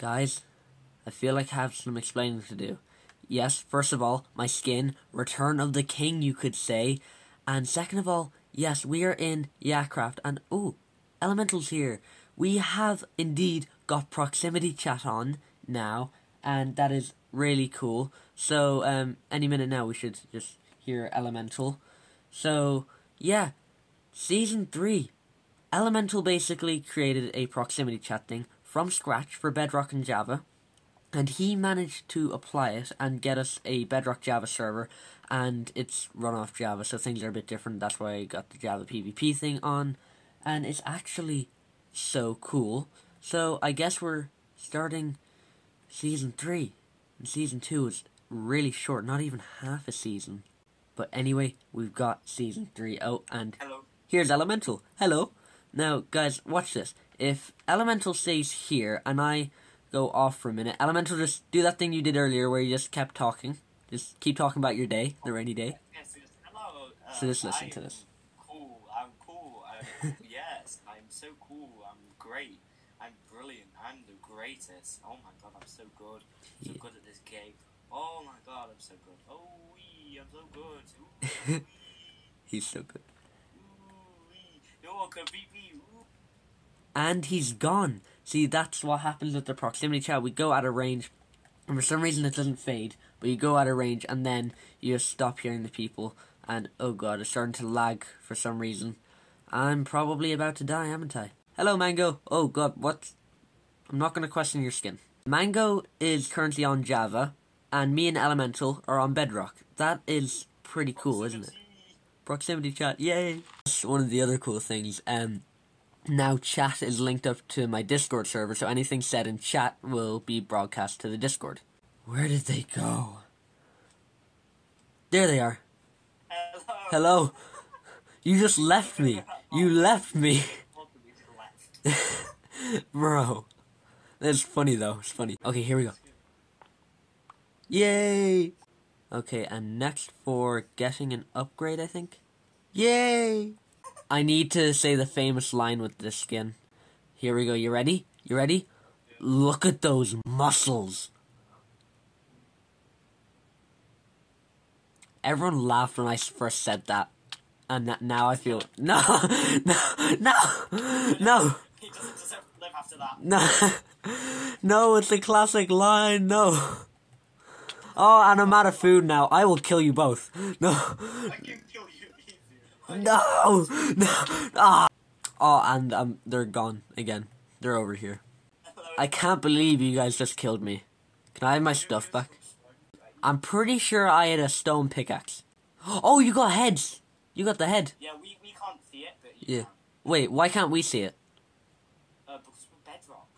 Guys, I feel like I have some explaining to do. Yes, first of all, my skin, Return of the King, you could say. And second of all, yes, we are in Yacraft, and oh, Elemental's here. We have indeed got proximity chat on now, and that is really cool. So, um, any minute now we should just hear Elemental. So, yeah, season 3. Elemental basically created a proximity chat thing from scratch for Bedrock and Java, and he managed to apply it and get us a Bedrock Java server, and it's run off Java, so things are a bit different. That's why I got the Java PvP thing on, and it's actually so cool. So I guess we're starting season 3, and season 2 is really short, not even half a season. But anyway, we've got season 3 out, and Hello. here's Elemental. Hello. Now, guys, watch this. If Elemental stays here and I go off for a minute, Elemental just do that thing you did earlier where you just kept talking. Just keep talking about your day, the rainy day. Yes, yes. Hello. Uh, So just listen I'm to this. Cool. I'm cool. I'm, yes, I'm so cool. I'm great. I'm brilliant. I'm the greatest. Oh my god, I'm so good. So Yeah. good at this game. Oh my god, I'm so good. Oh wee, I'm so good. Ooh, He's so good. ooh. No one can beat me. Ooh. And he's gone. See, that's what happens with the proximity chat. We go out of range, and for some reason it doesn't fade, but you go out of range, and then you just stop hearing the people, and oh god, it's starting to lag for some reason. I'm probably about to die, haven't I? Hello, Mango. Oh god, what? I'm not going to question your skin. Mango is currently on Java, and me and Elemental are on Bedrock. That is pretty cool, isn't it? Proximity chat, yay! That's one of the other cool things. Um, now chat is linked up to my Discord server, so anything said in chat will be broadcast to the Discord. Where did they go? There they are. Hello. Hello. You just left me. You left me. Welcome to the left. Bro. That's funny though. It's funny. Okay, here we go. Yay! Okay, and next for getting an upgrade, I think. Yay! I need to say the famous line with this skin. Here we go. You ready? You ready? Look at those muscles. Everyone laughed when I first said that. And that now I feel no, no, no, no. He doesn't live after that. No, no, it's a classic line. No. Oh, and I'm out of food now. I will kill you both. No, I can kill you easy. No, no. Ah. Oh, and um, they're gone again. They're over here. I can't believe you guys just killed me. Can I have my stuff back? I'm pretty sure I had a stone pickaxe. Oh, you got heads. You got the head. Yeah, we, we can't see it, but you Yeah. can. Wait, why can't we see it? Uh, because we're bedrock.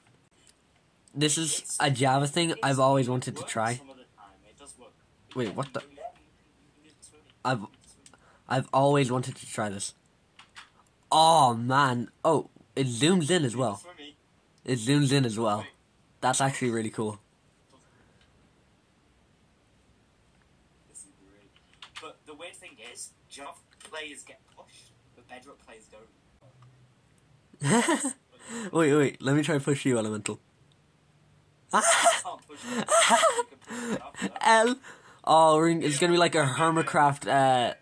This is a Java thing I've always wanted to try. Some of the time. It does work. Wait, what the? You can swim. I've You can swim. I've always wanted to try this. Oh man. Oh, it zooms in as well. It zooms in as well. That's actually really cool. This is great. But the weird thing is, Java players get pushed, but Bedrock players don't. wait, wait. Let me try to push you, Elemental. You can't push them. You can push Java. L. Oh, it's gonna be like a Hermitcraft uh,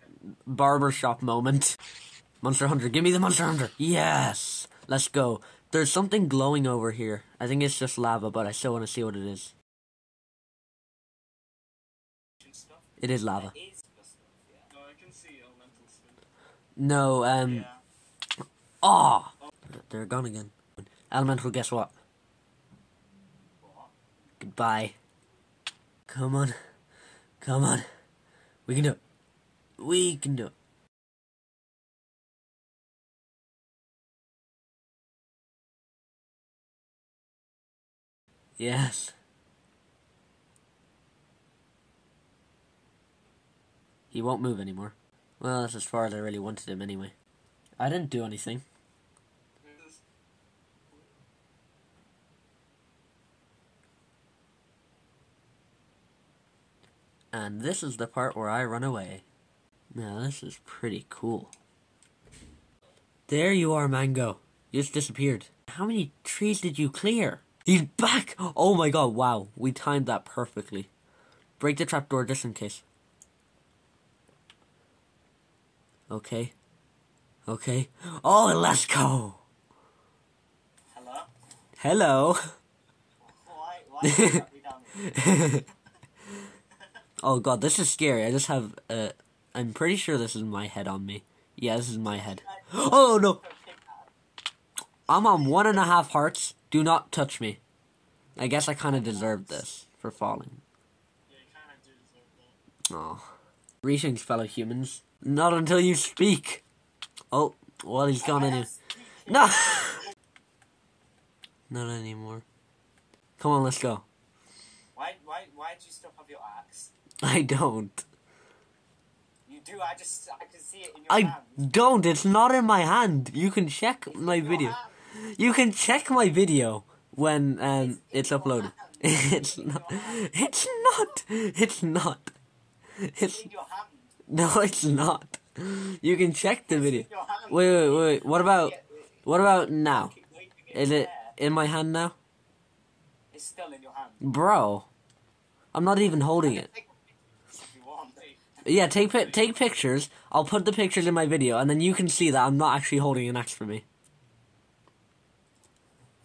barbershop moment. Monster Hunter, give me the Monster Hunter. Yes. Let's go. There's something glowing over here. I think it's just lava, but I still want to see what it is. It is lava. No, um. Yeah. Oh! They're gone again. Elemental, guess? What? Goodbye. Come on. Come on. We can do it. We can do it. Yes. He won't move anymore. Well, that's as far as I really wanted him anyway. I didn't do anything. And this is the part where I run away. Now, this is pretty cool. There you are, Mango. You just disappeared. How many trees did you clear? He's back! Oh my god, wow. We timed that perfectly. Break the trapdoor just in case. Okay. Okay. Oh, let's go! Hello? Hello! Why, why you shut me? Oh god, this is scary. I just have, uh, I'm pretty sure this is my head on me. Yeah, this is my head. Oh no! I'm on one and a half hearts. Do not touch me. I guess I kind of deserved this for falling. Yeah, you kind of deserve that. Oh. Greetings, fellow humans. Not until you speak. Oh, well, he's gone anyway. No! Not anymore. Come on, let's go. Why, why, why did you still have your axe? I don't. Do, I just, I can see it in your I hand. don't. It's not in my hand. You can check my video. hand. You can check my video when um it's your uploaded. It's not. It's not. It's not. It's In your hand. no. It's not. You can check the video. In your hand. Wait, wait, wait. What about what about now? Is it in my hand now, It's still in your hand. bro? I'm not even holding it. Take a picture if you want. Yeah, take take pictures. I'll put the pictures in my video, and then you can see that I'm not actually holding an axe for me.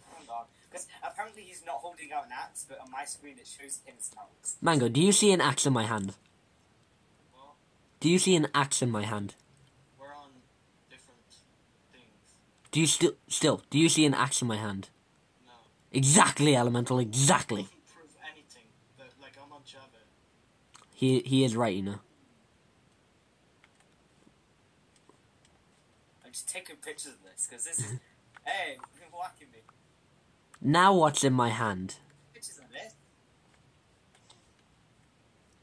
Hang on. Because apparently he's not holding out an axe, but on my screen it shows instant axe. Mango, do you see an axe in my hand? Well, Do you see an axe in my hand? we're on different things. Do you still still do you see an axe in my hand? No. Exactly, elemental. Exactly. Prove anything. That, like, I'm on Java. He he is right, you know. I'm taking pictures of this because this is. hey, you've been whacking me. Now what's in my hand? Pictures of this.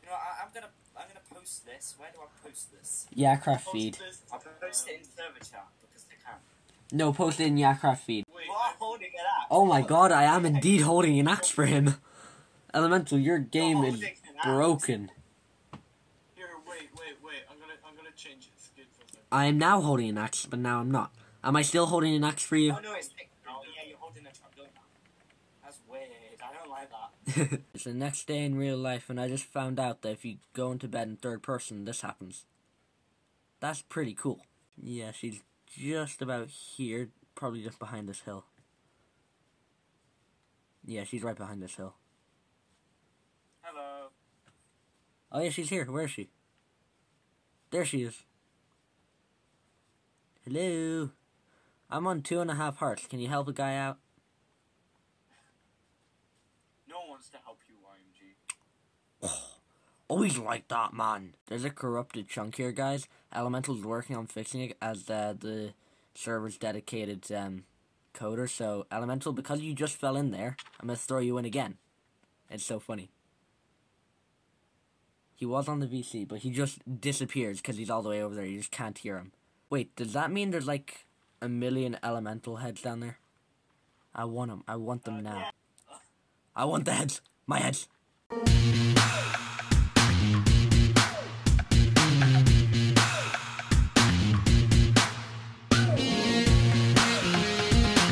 You know, I, I'm gonna, I'm gonna post this. Where do I post this? Yacraft Post feed. this I'll post it in server chat because they can. No, post it in Yacraft feed. Wait, are holding an axe. Oh my god, I am indeed holding an axe for him. Elemental, your game is broken. Here, wait, wait, wait. I'm gonna, I'm gonna change it. Skid for a second. I am now holding an axe, but now I'm not. Am I still holding an axe for you? Oh no, it's oh yeah, you're holding a trapdoor now. That's weird. I don't like that. it's the next day in real life, and I just found out that if you go into bed in third person, this happens. That's pretty cool. Yeah, she's just about here, probably just behind this hill. Yeah, she's right behind this hill. Hello. Oh yeah, she's here. Where is she? There she is. Hello. I'm on two and a half hearts. Can you help a guy out? No one wants to help you, YMG. Always like that, man. There's a corrupted chunk here, guys. Elemental's working on fixing it as uh, the server's dedicated um, coder. So, Elemental, because you just fell in there, I'm gonna throw you in again. It's so funny. He was on the VC, but he just disappears because he's all the way over there. You just can't hear him. Wait, does that mean there's like a million elemental heads down there? I want them. I want them now. I want the heads. My heads.